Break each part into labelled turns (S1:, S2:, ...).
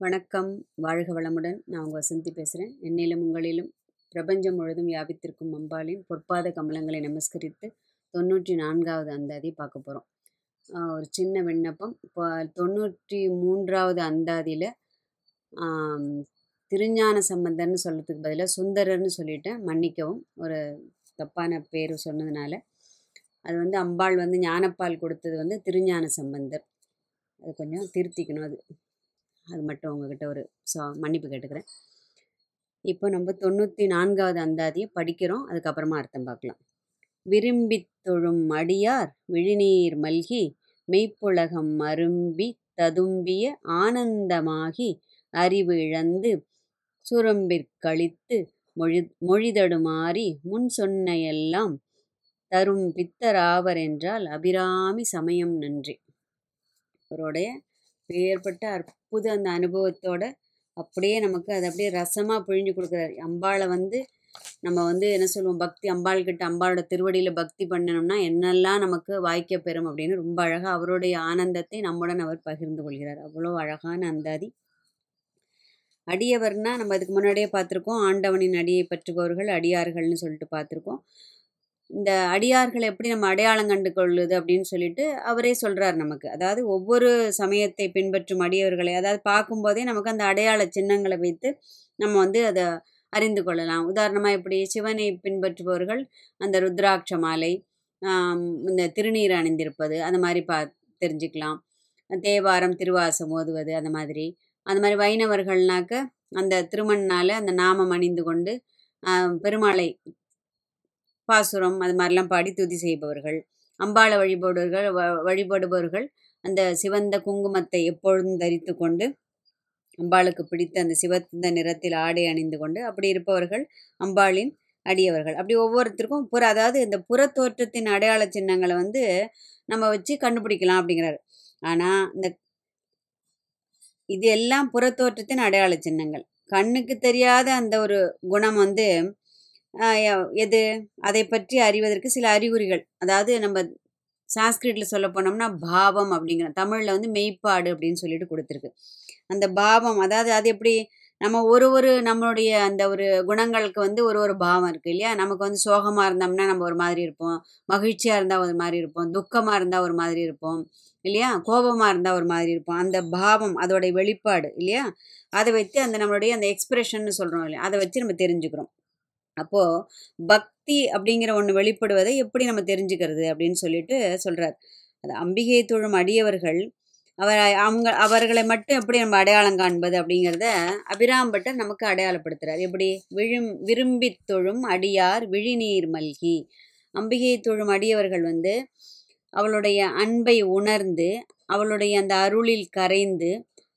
S1: வணக்கம். வாழ்க வளமுடன். நான் உங்கள் வசந்தி பேசுகிறேன் என்னிலும் உங்களிலும் பிரபஞ்சம் முழுதும் வியாபித்திருக்கும் அம்பாலின் பொற்பாத கமலங்களை நமஸ்கரித்து தொண்ணூற்றி நான்காவது அந்தாதி பார்க்க போகிறோம் ஒரு சின்ன விண்ணப்பம். இப்போ தொண்ணூற்றி மூன்றாவது அந்தாதியில் திருஞான சம்பந்தர்னு சொல்கிறதுக்கு பதிலாக சுந்தரர்னு சொல்லிட்டேன் மன்னிக்கவும். ஒரு தப்பான பேர் சொன்னதுனால. அது வந்து அம்பாள் வந்து ஞானப்பால் கொடுத்தது வந்து திருஞான சம்பந்தர். அது கொஞ்சம் திருத்திக்கணும் அது. அது மட்டும் உங்ககிட்ட ஒரு சா மன்னிப்பு கேட்டுக்கிறேன். இப்போ நம்ம தொண்ணூற்றி நான்காவது அந்தாதியை படிக்கிறோம். அதுக்கப்புறமா அர்த்தம் பார்க்கலாம். விரும்பித் தொழும் அடியார் விழிநீர் மல்கி மெய்ப்புலகம் அரும்பி ததும்பிய ஆனந்தமாகி அறிவு இழந்து சுரம்பிற்கழித்து மொழி மொழிதடுமாறி முன் சொன்ன எல்லாம் தரும் பித்தராவர் என்றால் அபிராமி சமயம் நன்றி. அவருடைய அற்ப அற்புத அந்த அனுபவத்தோட அப்படியே நமக்கு அது அப்படியே ரசமாக பிழிஞ்சு கொடுக்குறாரு. அம்பாளை வந்து நம்ம வந்து என்ன சொல்லுவோம்? பக்தி அம்பாள் கிட்ட அம்பாளோட திருவடியில் பக்தி பண்ணணும்னா என்னெல்லாம் நமக்கு வாய்க்க பெறும் அப்படின்னு ரொம்ப அழகாக அவருடைய ஆனந்தத்தை நம்முடன் அவர் பகிர்ந்து கொள்கிறார். அவ்வளோ அழகான அந்தாதி. அடியவர்னா நம்ம அதுக்கு முன்னாடியே பார்த்துருக்கோம். ஆண்டவனின் அடியை பற்றுபவர்கள் அடியார்கள்னு சொல்லிட்டு பார்த்துருக்கோம். இந்த அடியார்களை எப்படி நம்ம அடையாளம் கண்டு கொள்ளுது அப்படின்னு சொல்லிட்டு அவரே சொல்கிறார் நமக்கு. அதாவது ஒவ்வொரு சமயத்தை பின்பற்றும் அடியவர்களை அதாவது பார்க்கும்போதே நமக்கு அந்த அடையாள சின்னங்களை வைத்து நம்ம வந்து அதை அறிந்து கொள்ளலாம். உதாரணமாக எப்படி சிவனை பின்பற்றுபவர்கள் அந்த ருத்ராட்ச மாலை இந்த திருநீர் அணிந்திருப்பது அந்த மாதிரி பா தெரிஞ்சுக்கலாம். தேவாரம் திருவாசம் ஓதுவது அந்த மாதிரி. அந்த மாதிரி வைணவர்கள்னாக்க அந்த திருமண்ணால் அந்த நாமம் அணிந்து கொண்டு பெருமாளை பாசுரம் அது மாதிரிலாம் பாடி துதி செய்பவர்கள். அம்பாளை வழிபடுவர்கள் வழிபடுபவர்கள் அந்த சிவந்த குங்குமத்தை எப்பொழுதும் தரித்து கொண்டு அம்பாளுக்கு பிடித்த அந்த சிவந்த நிறத்தில் ஆடை அணிந்து கொண்டு அப்படி இருப்பவர்கள் அம்பாளின் அடியவர்கள். அப்படி ஒவ்வொருத்தருக்கும் புற அதாவது இந்த புற தோற்றத்தின் அடையாள சின்னங்களை வந்து நம்ம வச்சு கண்டுபிடிக்கலாம் அப்படிங்கிறாரு. ஆனால் இந்த இது எல்லாம் புற தோற்றத்தின் அடையாள சின்னங்கள். கண்ணுக்கு தெரியாத அந்த ஒரு குணம் வந்து எது? அதை பற்றி அறிவதற்கு சில அறிகுறிகள். அதாவது நம்ம சான்ஸ்கிரிட்டில் சொல்ல போனோம்னா பாவம் அப்படிங்கிற தமிழில் வந்து மெய்ப்பாடு அப்படின்னு சொல்லிட்டு கொடுத்துருக்கு. அந்த பாவம் அதாவது அது எப்படி? நம்ம ஒரு ஒரு நம்மளுடைய அந்த ஒரு குணங்களுக்கு வந்து ஒரு ஒரு பாவம் இருக்குது இல்லையா? நமக்கு வந்து சோகமாக இருந்தோம்னா நம்ம ஒரு மாதிரி இருப்போம். மகிழ்ச்சியாக இருந்தால் ஒரு மாதிரி இருப்போம். துக்கமாக இருந்தால் ஒரு மாதிரி இருப்போம் இல்லையா? கோபமாக இருந்தால் ஒரு மாதிரி இருப்போம். அந்த பாவம் அதோடைய வெளிப்பாடு இல்லையா? அதை வச்சு அந்த நம்மளுடைய அந்த எக்ஸ்பிரஷன் சொல்கிறோம் இல்லையா? அதை வச்சு நம்ம தெரிஞ்சுக்கிறோம். அப்போது பக்தி அப்படிங்கிற ஒன்று வெளிப்படுவதை எப்படி நம்ம தெரிஞ்சுக்கிறது அப்படின்னு சொல்லிட்டு சொல்கிறார் அது அம்பிகை தொழும் அடியவர்கள் அவர் அவங்க அவர்களை மட்டும் எப்படி நம்ம அடையாளம் காண்பது அப்படிங்கிறத அபிராம்பட்டர் நமக்கு அடையாளப்படுத்துகிறார் எப்படி? விழும் விரும்பி தொழும் அடியார் விழிநீர் மல்கி. அம்பிகை தொழும் அடியவர்கள் வந்து அவளுடைய அன்பை உணர்ந்து அவளுடைய அந்த அருளில் கரைந்து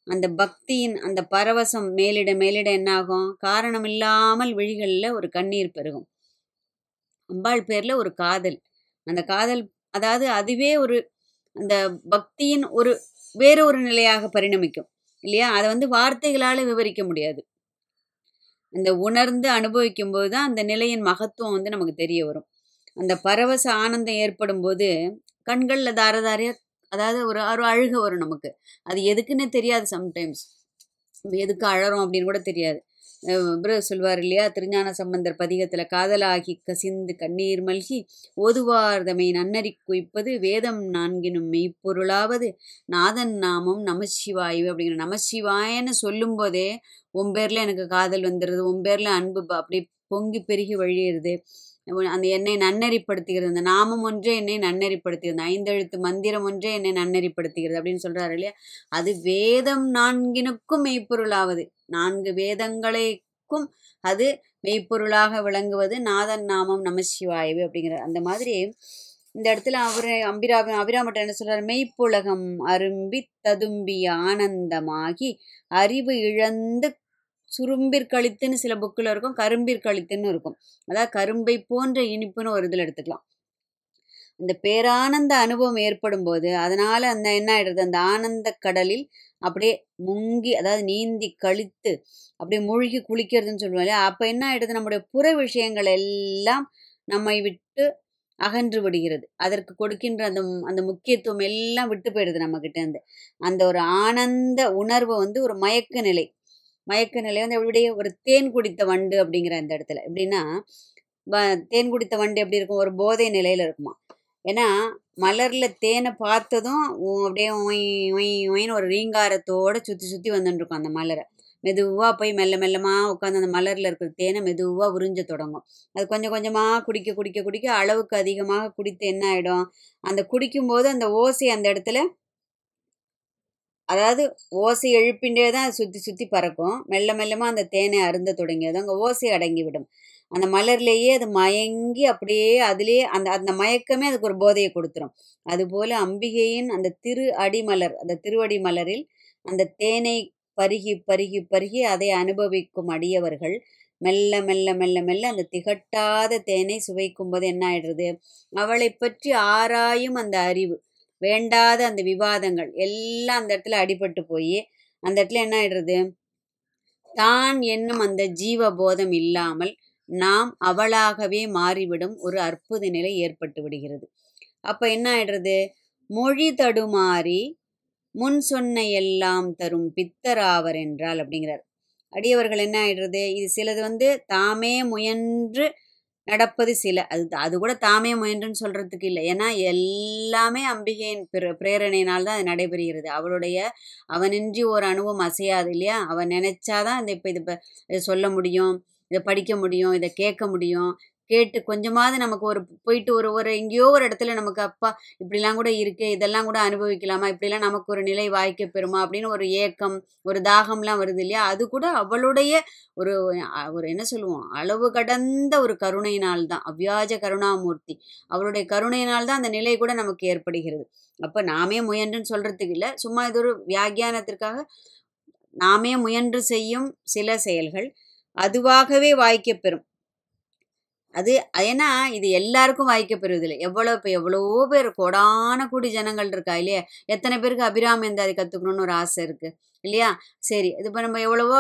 S1: அந்த பக்தியின் அந்த பரவசம் மேலிட மேலிட என்னாகும்? காரணம் இல்லாமல் விழிகளில் ஒரு கண்ணீர் பெருகும். அம்பாள் பேரில் ஒரு காதல். அந்த காதல் அதாவது அதுவே ஒரு அந்த பக்தியின் ஒரு வேற ஒரு நிலையாக பரிணமிக்கும். இல்லையா? அதை வந்து வார்த்தைகளால் விவரிக்க முடியாது. அந்த உணர்ந்து அனுபவிக்கும் போது தான் அந்த நிலையின் மகத்துவம் வந்து நமக்கு தெரிய வரும். அந்த பரவச ஆனந்தம் ஏற்படும் போது கண்களில் தாரதாரியாக அதாவது ஒரு ஒரு அழுக வரும் நமக்கு. அது எதுக்குன்னு தெரியாது சம்டைம்ஸ் எதுக்கு அழறோம் அப்படின்னு கூட தெரியாது. பிறகு சொல்வார் இல்லையா? திருஞான சம்பந்தர் பதிகத்தில் காதலாகி கசிந்து கண்ணீர் மல்கி ஓதுவார்தமை நன்னறி குய்ப்பது வேதம் நான்கினும் மெய்ப்பொருளாவது நாதன் நாமம் நமசிவாயு அப்படிங்கிற நமசிவாயன்னு சொல்லும்போதே உன் பேரில் எனக்கு காதல் வந்துடுது உன் பேரில் அன்பு அப்படி பொங்கி பெருகி வழியிறது. அந்த என்னை நன்னெறிப்படுத்துகிறது அந்த நாமம் ஒன்றே என்னை நன்னெறிப்படுத்துகிறது ஐந்தெழுத்து மந்திரம் ஒன்றே என்னை நன்னெறிப்படுத்துகிறது அப்படின்னு சொல்கிறாரு இல்லையா? அது வேதம் நான்கினுக்கும் மெய்ப்பொருளாவது. நான்கு வேதங்களுக்கும் அது மெய்ப்பொருளாக விளங்குவது நாதன் நாமம் நமசிவாயவு அப்படிங்கிற அந்த மாதிரி இந்த இடத்துல அவர் அம்பிரா அபிராமட்டன் என்ன சொல்கிறார் மெய்ப்புலகம் அரும்பி ததும்பிய ஆனந்தமாகி அறிவு இழந்து சுரும்பிற் கழித்துன்னு சில புக்கில் இருக்கும் கரும்பிற் கழித்துன்னு இருக்கும். அதாவது கரும்பை போன்ற இனிப்புன்னு ஒரு இதில் எடுத்துக்கலாம். அந்த பேரானந்த அனுபவம் ஏற்படும் போது அதனால் அந்த என்ன ஆகிடுறது அந்த ஆனந்த கடலில் அப்படியே முங்கி அதாவது நீந்தி கழித்து அப்படியே மூழ்கி குளிக்கிறதுன்னு சொல்லுவோம் இல்லையா? அப்போ என்ன ஆகிடுது நம்முடைய புற விஷயங்கள் எல்லாம் நம்மை விட்டு அகன்று விடுகிறது. அதற்கு கொடுக்கின்ற அந்த அந்த முக்கியத்துவம் எல்லாம் விட்டு போயிடுது நம்மக்கிட்டேருந்து இருந்து அந்த ஒரு ஆனந்த உணர்வு வந்து ஒரு மயக்க நிலை. மயக்க நிலை வந்து எப்படியே ஒரு தேன் குடித்த வண்டு அப்படிங்கிற அந்த இடத்துல. எப்படின்னா தேன் குடித்த வண்டு எப்படி இருக்கும்? ஒரு போதை நிலையில இருக்குமா? ஏன்னா மலர்ல தேனை பார்த்ததும் அப்படியே ஒய் ஒய் ஒயின்னு ஒரு ரீங்காரத்தோட சுத்தி சுத்தி வந்துட்டு அந்த மலரை. மெதுவா போய் மெல்ல மெல்லமா உட்காந்து அந்த மலர்ல இருக்கிற தேனை மெதுவா உறிஞ்ச தொடங்கும். அது கொஞ்சம் கொஞ்சமா குடிக்க குடிக்க குடிக்க அளவுக்கு அதிகமாக குடித்து என்ன ஆயிடும்? அந்த குடிக்கும்போது அந்த ஓசை அந்த இடத்துல அதாவது ஓசை எழுப்பின்றே தான் சுற்றி சுற்றி பறக்கும். மெல்ல மெல்லமாக அந்த தேனை அருந்த தொடங்கியது. அங்கே ஓசை அடங்கி விடும் அந்த மலர்லேயே அது மயங்கி அப்படியே அதுலேயே அந்த அந்த மயக்கமே அதுக்கு ஒரு போதையை கொடுத்துரும். அதுபோல் அம்பிகையின் அந்த திரு அடிமலர் அந்த திருவடி மலரில் அந்த தேனை பருகி பருகி பருகி அதை அனுபவிக்கும் அடியவர்கள் மெல்ல மெல்ல மெல்ல மெல்ல அந்த திகட்டாத தேனை சுவைக்கும் போது என்ன ஆயிடுறது? அவளை பற்றி ஆராயும் அந்த அறிவு. வேண்டாத அந்த விவாதங்கள் எல்லாம் அந்த இடத்துல அடிபட்டு போய் அந்த இடத்துல என்ன ஆயிடுறது? தான் என்னும் அந்த ஜீவபோதம் இல்லாமல் நாம் அவளாகவே மாறிவிடும் ஒரு அற்புத நிலை ஏற்பட்டு விடுகிறது. அப்போ என்ன ஆயிடுறது? மொழி தடுமாறி முன் சொன்ன எல்லாம் தரும் பித்தராவர் என்றால் அப்படிங்கிறார். அடியவர்கள் என்ன ஆயிடுறது? இது சிலது வந்து தாமே முயன்று நடப்பது சில. அது அது கூட தாமே முயன்றுன்னு சொல்றதுக்கு இல்லை. ஏன்னா எல்லாமே அம்பிகையின் பிர பிரேரணையினால் தான் அது நடைபெறுகிறது. அவளுடைய அவனின்றி ஒரு அணுவும் அசையாது இல்லையா? அவன் நினைச்சாதான் இந்த இப்போ இது இப்போ இதை சொல்ல முடியும் இதை படிக்க முடியும் இதை கேட்க முடியும் கேட்டு கொஞ்சமாவது நமக்கு ஒரு போயிட்டு ஒரு ஒரு எங்கேயோ ஒரு இடத்துல நமக்கு அப்பா இப்படிலாம் கூட இருக்கு இதெல்லாம் கூட அனுபவிக்கலாமா? இப்படிலாம் நமக்கு ஒரு நிலை வாய்க்க பெறுமா? அப்படின்னு ஒரு ஏக்கம் ஒரு தாகம்லாம் வருது இல்லையா? அது கூட அவளுடைய ஒரு ஒரு என்ன சொல்லுவோம்? அளவு கடந்த ஒரு கருணையினால் தான் அவ்வியாஜ கருணாமூர்த்தி. அவளுடைய கருணையினால் தான் அந்த நிலை கூட நமக்கு ஏற்படுகிறது. அப்போ நாமே முயன்றுன்னு சொல்றதுக்கு இல்லை. சும்மா இது ஒரு வியாக்கியானத்திற்காக நாமே முயன்று செய்யும் சில செயல்கள் அதுவாகவே வாய்க்க பெறும். அது ஏன்னா இது எல்லாருக்கும் வாய்க்க பெறுவதில்லை எவ்வளோ இப்போ எவ்வளவோ பேர் கோடான கோடி ஜனங்கள் இருக்கா இல்லையா? எத்தனை பேருக்கு அபிராமி எந்தாதி கற்றுக்கணும்னு ஒரு ஆசை இருக்கு இல்லையா? சரி இது இப்போ நம்ம எவ்வளவோ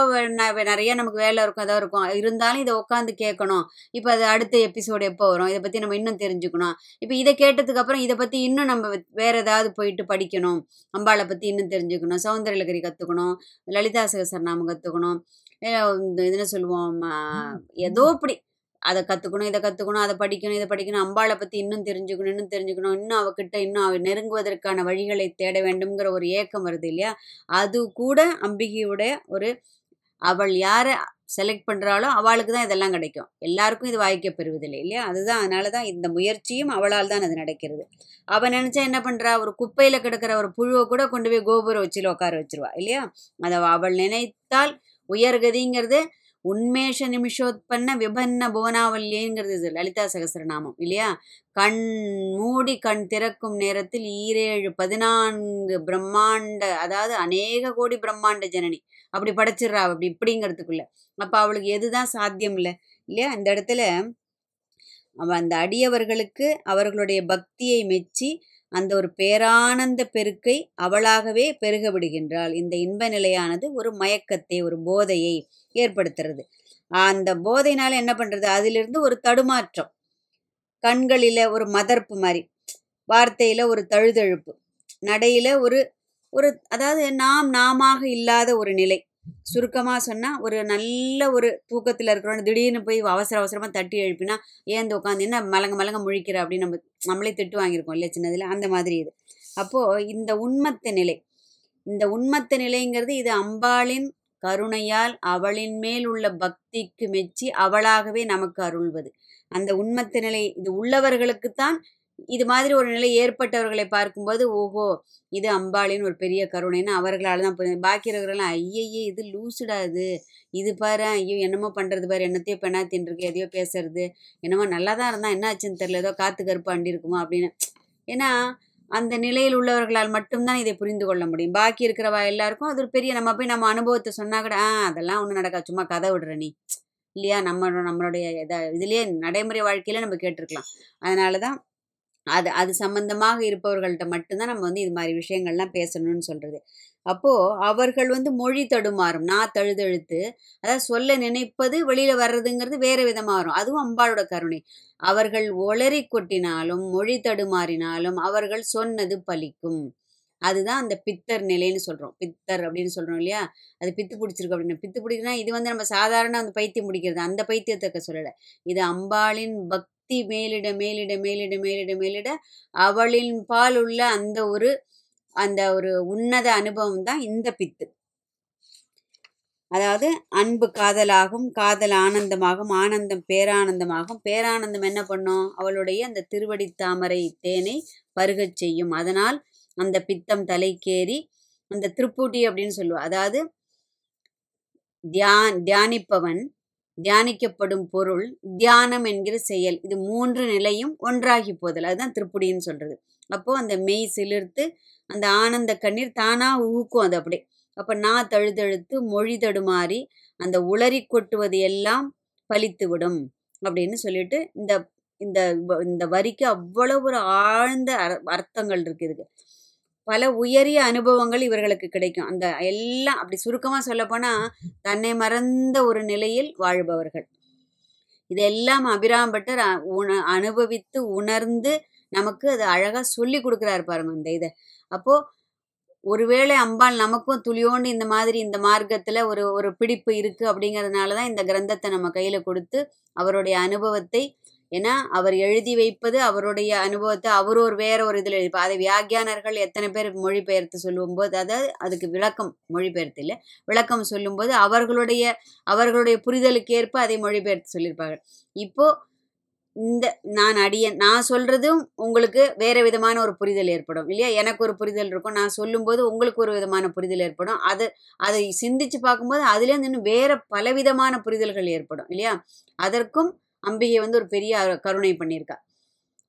S1: நிறைய நமக்கு வேலை இருக்கும் அதான் இருக்கும். இருந்தாலும் இதை உட்காந்து கேட்கணும். இப்போ அது அடுத்த எபிசோடு எப்போ வரும்? இதை பற்றி நம்ம இன்னும் தெரிஞ்சுக்கணும். இப்போ இதை கேட்டதுக்கு அப்புறம் இதை பற்றி இன்னும் நம்ம வேற ஏதாவது போயிட்டு படிக்கணும். அம்பாளை பற்றி இன்னும் தெரிஞ்சுக்கணும். சௌந்தரலகரி கற்றுக்கணும் லலிதா சகசரநாமம் கற்றுக்கணும் இதுன்னு சொல்லுவோம். ஏதோ இப்படி. அதை கற்றுக்கணும் இதை கற்றுக்கணும் அதை படிக்கணும் இதை படிக்கணும் அம்பாளை பற்றி இன்னும் தெரிஞ்சுக்கணும் இன்னும் தெரிஞ்சுக்கணும் இன்னும் அவகிட்ட இன்னும் அவ நெருங்குவதற்கான வழிகளை தேட வேண்டும்ங்கிற ஒரு ஏக்கம் வருது இல்லையா? அது கூட அம்பிகையோட ஒரு அவள் யாரை செலக்ட் பண்ணுறாளோ அவளுக்கு தான் இதெல்லாம் கிடைக்கும். எல்லாருக்கும் இது வாய்க்க பெறுவதில்லை இல்லையா? அதுதான் அதனால தான் இந்த முயற்சியும் அவளால் தான் அது நடக்கிறது. அவள் நினச்சா என்ன பண்ணுறா ஒரு குப்பையில் கிடக்கிற ஒரு புழுவை கூட கொண்டு போய் கோபுர வச்சில உட்கார வச்சிருவா இல்லையா? அதை அவள் நினைத்தால் உயர்கதிங்கிறது உன்மேஷ நிமிஷோத்பன்ன விபன்ன புவனாவல்லிங்கிறது இது லலிதா சகசரநாமம் இல்லையா? கண் மூடி கண் திறக்கும் நேரத்தில் ஈரேழு பதினான்கு பிரம்மாண்ட அதாவது அநேக கோடி பிரம்மாண்ட ஜனனி. அப்படி படைச்சிடுறா அப்படி இப்படிங்கிறதுக்குள்ள. அப்போ அவளுக்கு எதுதான் சாத்தியம் இல்லை இல்லையா? இந்த இடத்துல அவன் அந்த அடியவர்களுக்கு அவர்களுடைய பக்தியை மெச்சி அந்த ஒரு பேரானந்த பெருக்கை அவளாகவே பெருக விடுகின்றாள். இந்த இன்ப நிலையானது ஒரு மயக்கத்தை ஒரு போதையை ஏற்படுத்துறது. அந்த போதையினால என்ன பண்றது? அதிலிருந்து ஒரு தடுமாற்றம். கண்களில ஒரு மதர்ப்பு மாதிரி வார்த்தையில ஒரு தழுதழுப்பு நடையில ஒரு ஒரு அதாவது நாம் நாமாக இல்லாத ஒரு நிலை. சுருக்கமாக சொன்னால் ஒரு நல்ல ஒரு தூக்கத்தில் இருக்கிறவங்க திடீர்னு போய் அவசர அவசரமாக தட்டி எழுப்பினா ஏந்து உட்காந்து என்ன மலங்க மலங்க முழிக்கிற? அப்படின்னு நம்ம நம்மளே திட்டு வாங்கியிருக்கோம் இல்லையா சின்னதில்? அந்த மாதிரி இது. அப்போது இந்த உண்மத்த நிலை இந்த உண்மத்த நிலைங்கிறது இது அம்பாளின் கருணையால் அவளின் மேல் உள்ள பக்திக்கு மெச்சி அவளாகவே நமக்கு அருள்வது. அந்த உண்மத்த நிலை இது உள்ளவர்களுக்குத்தான் இது மாதிரி ஒரு நிலை ஏற்பட்டவர்களை பார்க்கும்போது ஓஹோ இது அம்பாளின் ஒரு பெரிய கருணைன்னு அவர்களால் தான் புரியும். பாக்கி இருக்கிறவங்களாம் ஐயையே இது லூசுடா இது. இது பாரு ஐயோ என்னமோ பண்ணுறது பாரு என்னத்தையோ பெண்ணா தின்றுருக்கு எதையோ பேசுறது. என்னமோ நல்லா தான் இருந்தால் என்ன ஆச்சுன்னு தெரியல ஏதோ காற்று கருப்பு அண்டி இருக்குமா அப்படின்னு. ஏன்னா அந்த நிலையில் உள்ளவர்களால் மட்டும்தான் இதை புரிந்து கொள்ள முடியும். பாக்கி இருக்கிறவா எல்லாருக்கும் அது ஒரு பெரிய நம்ம போய் நம்ம அனுபவத்தை சொன்னா கூட ஆ அதெல்லாம் ஒன்றும் நடக்காது சும்மா கதை விடுற நீ. இல்லையா நம்ம நம்மளுடைய இதை இதுலேயே நடைமுறை வாழ்க்கையில நம்ம கேட்டிருக்கலாம். அதனால தான் அது அது சம்பந்தமாக இருப்பவர்கள்ட்ட மட்டும்தான் நம்ம வந்து இது மாதிரி விஷயங்கள்லாம் பேசணும்னு சொல்றது. அப்போ அவர்கள் வந்து மொழி தடுமாறும். நான் தழுதழுத்து அதாவது சொல்ல நினைப்பது வெளியில வர்றதுங்கிறது வேறு விதமாக வரும். அதுவும் அம்பாளோட கருணை. அவர்கள் ஒளறி கொட்டினாலும் மொழி தடுமாறினாலும் அவர்கள் சொன்னது பலிக்கும் அதுதான் அந்த பித்தர் நிலைன்னு சொல்றோம். பித்தர் அப்படின்னு சொல்றோம் இல்லையா? அது பித்து பிடிச்சிருக்கு அப்படின்னு. பித்து பிடிக்குன்னா இது வந்து நம்ம சாதாரண அந்த பைத்தியம் பிடிக்கிறது. அந்த பைத்தியத்தை சொல்லலை இது அம்பாளின் பக்தி மேலிட மேலிட மேலிட மேலிட மேலிட அவளின் பால் உள்ள அந்த ஒரு அந்த ஒரு உன்னத அனுபவம் தான் இந்த பித்து. அதாவது அன்பு காதலாகும் காதல் ஆனந்தமாகும் ஆனந்தம் பேரானந்தமாகும். பேரானந்தம் என்ன பண்ணும்? அவளுடைய அந்த திருவடி தாமரை தேனை பருகச் செய்யும். அதனால் அந்த பித்தம் தலைக்கேறி அந்த திருப்பூட்டி அப்படின்னு சொல்லுவா அதாவது தியான் தியானிப்பவன் தியானிக்கப்படும் பொருள் தியானம் என்கிற செயல். இது மூன்று நிலையும் ஒன்றாகி போதல். அதுதான் திருப்புடின்னு சொல்றது. அப்போ அந்த மெய் சிலிர்த்து அந்த ஆனந்த கண்ணீர் தானா ஊக்கும் அது அப்படியே. அப்போ நான் தழுதழுத்து மொழி தடுமாறி அந்த உளறி கொட்டுவது எல்லாம் பலித்து விடும் அப்படின்னு சொல்லிட்டு இந்த இந்த இந்த வரிக்கு அவ்வளவு ஒரு ஆழ்ந்த அர்த்தங்கள் இருக்கு இதுக்கு. பல உயரிய அனுபவங்கள் இவர்களுக்கு கிடைக்கும். அந்த எல்லாம் அப்படி சுருக்கமாக சொல்லப்போனால் தன்னை மறந்த ஒரு நிலையில் வாழ்பவர்கள். இதெல்லாம் அபிராம்பட்டர் உண அனுபவித்து உணர்ந்து நமக்கு அது அழகாக சொல்லி கொடுக்குறாரு பாருங்க இந்த இதை. அப்போது ஒருவேளை அம்பாள் நமக்கும் துளியோண்டு இந்த மாதிரி இந்த மார்க்கத்தில் ஒரு ஒரு பிடிப்பு இருக்குது அப்படிங்கிறதுனால தான் இந்த கிரந்தத்தை நம்ம கையில் கொடுத்து அவருடைய அனுபவத்தை ஏன்னா அவர் எழுதி வைப்பது அவருடைய அனுபவத்தை அவர் ஒரு வேற ஒரு இதில் எழுதிப்பார் அதை வியாக்கியானர்கள் எத்தனை பேர் மொழிபெயர்த்து சொல்லும்போது அதாவது அதுக்கு விளக்கம் மொழிபெயர்த்து இல்லை விளக்கம் சொல்லும்போது அவர்களுடைய அவர்களுடைய புரிதலுக்கு ஏற்ப அதை மொழிபெயர்த்து சொல்லியிருப்பார்கள். இப்போ இந்த நான் அடியன் நான் சொல்றதும் உங்களுக்கு வேற விதமான ஒரு புரிதல் ஏற்படும் இல்லையா? எனக்கு ஒரு புரிதல் இருக்கும் நான் சொல்லும்போது உங்களுக்கு ஒரு விதமான புரிதல் ஏற்படும் அது அதை சிந்திச்சு பார்க்கும்போது அதுலேருந்து இன்னும் வேற பலவிதமான புரிதல்கள் ஏற்படும் இல்லையா? அதற்கும் அம்பிகை வந்து ஒரு பெரிய கருணை பண்ணியிருக்கா.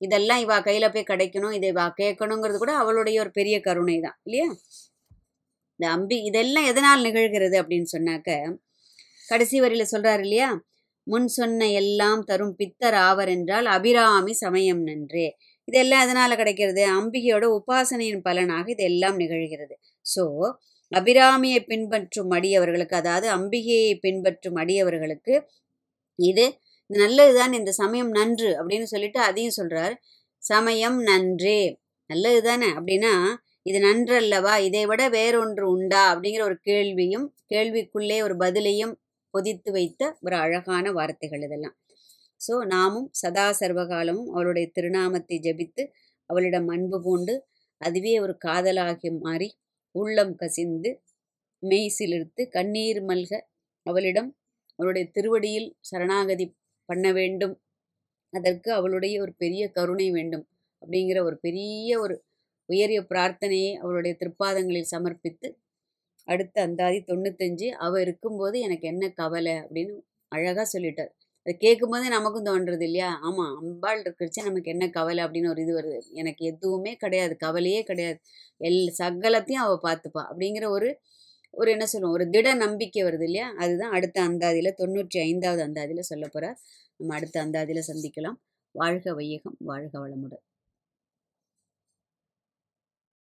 S1: இதெல்லாம் இவா கையில் போய் கிடைக்கணும் இதை இவா கேட்கணுங்கிறது கூட அவளுடைய ஒரு பெரிய கருணை தான் இல்லையா? இந்த அம்பி இதெல்லாம் எதனால் நிகழ்கிறது அப்படின்னு சொன்னாக்க கடைசி வரியில் சொல்கிறாரு இல்லையா? முன் சொன்ன எல்லாம் தரும் பித்தர் ஆவர் என்றால் அபிராமி சமயம் நன்றே. இதெல்லாம் எதனால் கிடைக்கிறது? அம்பிகையோட உபாசனையின் பலனாக இதெல்லாம் நிகழ்கிறது. ஸோ அபிராமியை பின்பற்றும் அடியவர்களுக்கு அதாவது அம்பிகையை பின்பற்றும் அடியவர்களுக்கு இது இது நல்லதுதான் இந்த சமயம் நன்று அப்படின்னு சொல்லிட்டு அதையும் சொல்றார். சமயம் நன்றே. நல்லது தானே அப்படின்னா இது நன்றல்லவா? இதை விட வேறொன்று உண்டா? அப்படிங்கிற ஒரு கேள்வியும் கேள்விக்குள்ளே ஒரு பதிலையும் பொதித்து வைத்த ஒரு அழகான வார்த்தைகள் இதெல்லாம். ஸோ நாமும் சதா சர்வகாலமும் அவளுடைய திருநாமத்தை ஜபித்து அவளிடம் அன்பு பூண்டு அதுவே ஒரு காதலாகி மாறி உள்ளம் கசிந்து மெய் சிலிர்த்து கண்ணீர் மல்க அவளிடம் அவளுடைய திருவடியில் சரணாகதி பண்ண வேண்டும். அதற்கு அவளுடைய ஒரு பெரிய கருணை வேண்டும். அப்படிங்கிற ஒரு பெரிய ஒரு உயரிய பிரார்த்தனையை அவளுடைய திருப்பாதங்களில் சமர்ப்பித்து அடுத்த அந்தாதி தொண்ணூத்தஞ்சு அவள் இருக்கும்போது எனக்கு என்ன கவலை அப்படின்னு அழகாக சொல்லிட்டார். அதை கேட்கும்போதே நமக்கும் தோன்றது இல்லையா? ஆமாம் அம்பாள் இருக்கிறச்சு நமக்கு என்ன கவலை அப்படின்னு ஒரு இது வருது. எனக்கு எதுவுமே கிடையாது கவலையே கிடையாது. எல் சகலத்தையும் அவள் பார்த்துப்பா அப்படிங்கிற ஒரு ஒரு என்ன சொல்லுவோம்? ஒரு திட நம்பிக்கை வருது இல்லையா? அதுதான் அடுத்த அந்தாதியில் தொண்ணூற்றி ஐந்தாவது அந்தாதியில் சொல்ல போகிறார் நம்ம அடுத்த அந்தாதியில் சந்திக்கலாம். வாழ்க வையகம் வாழ்க வளமுடன்.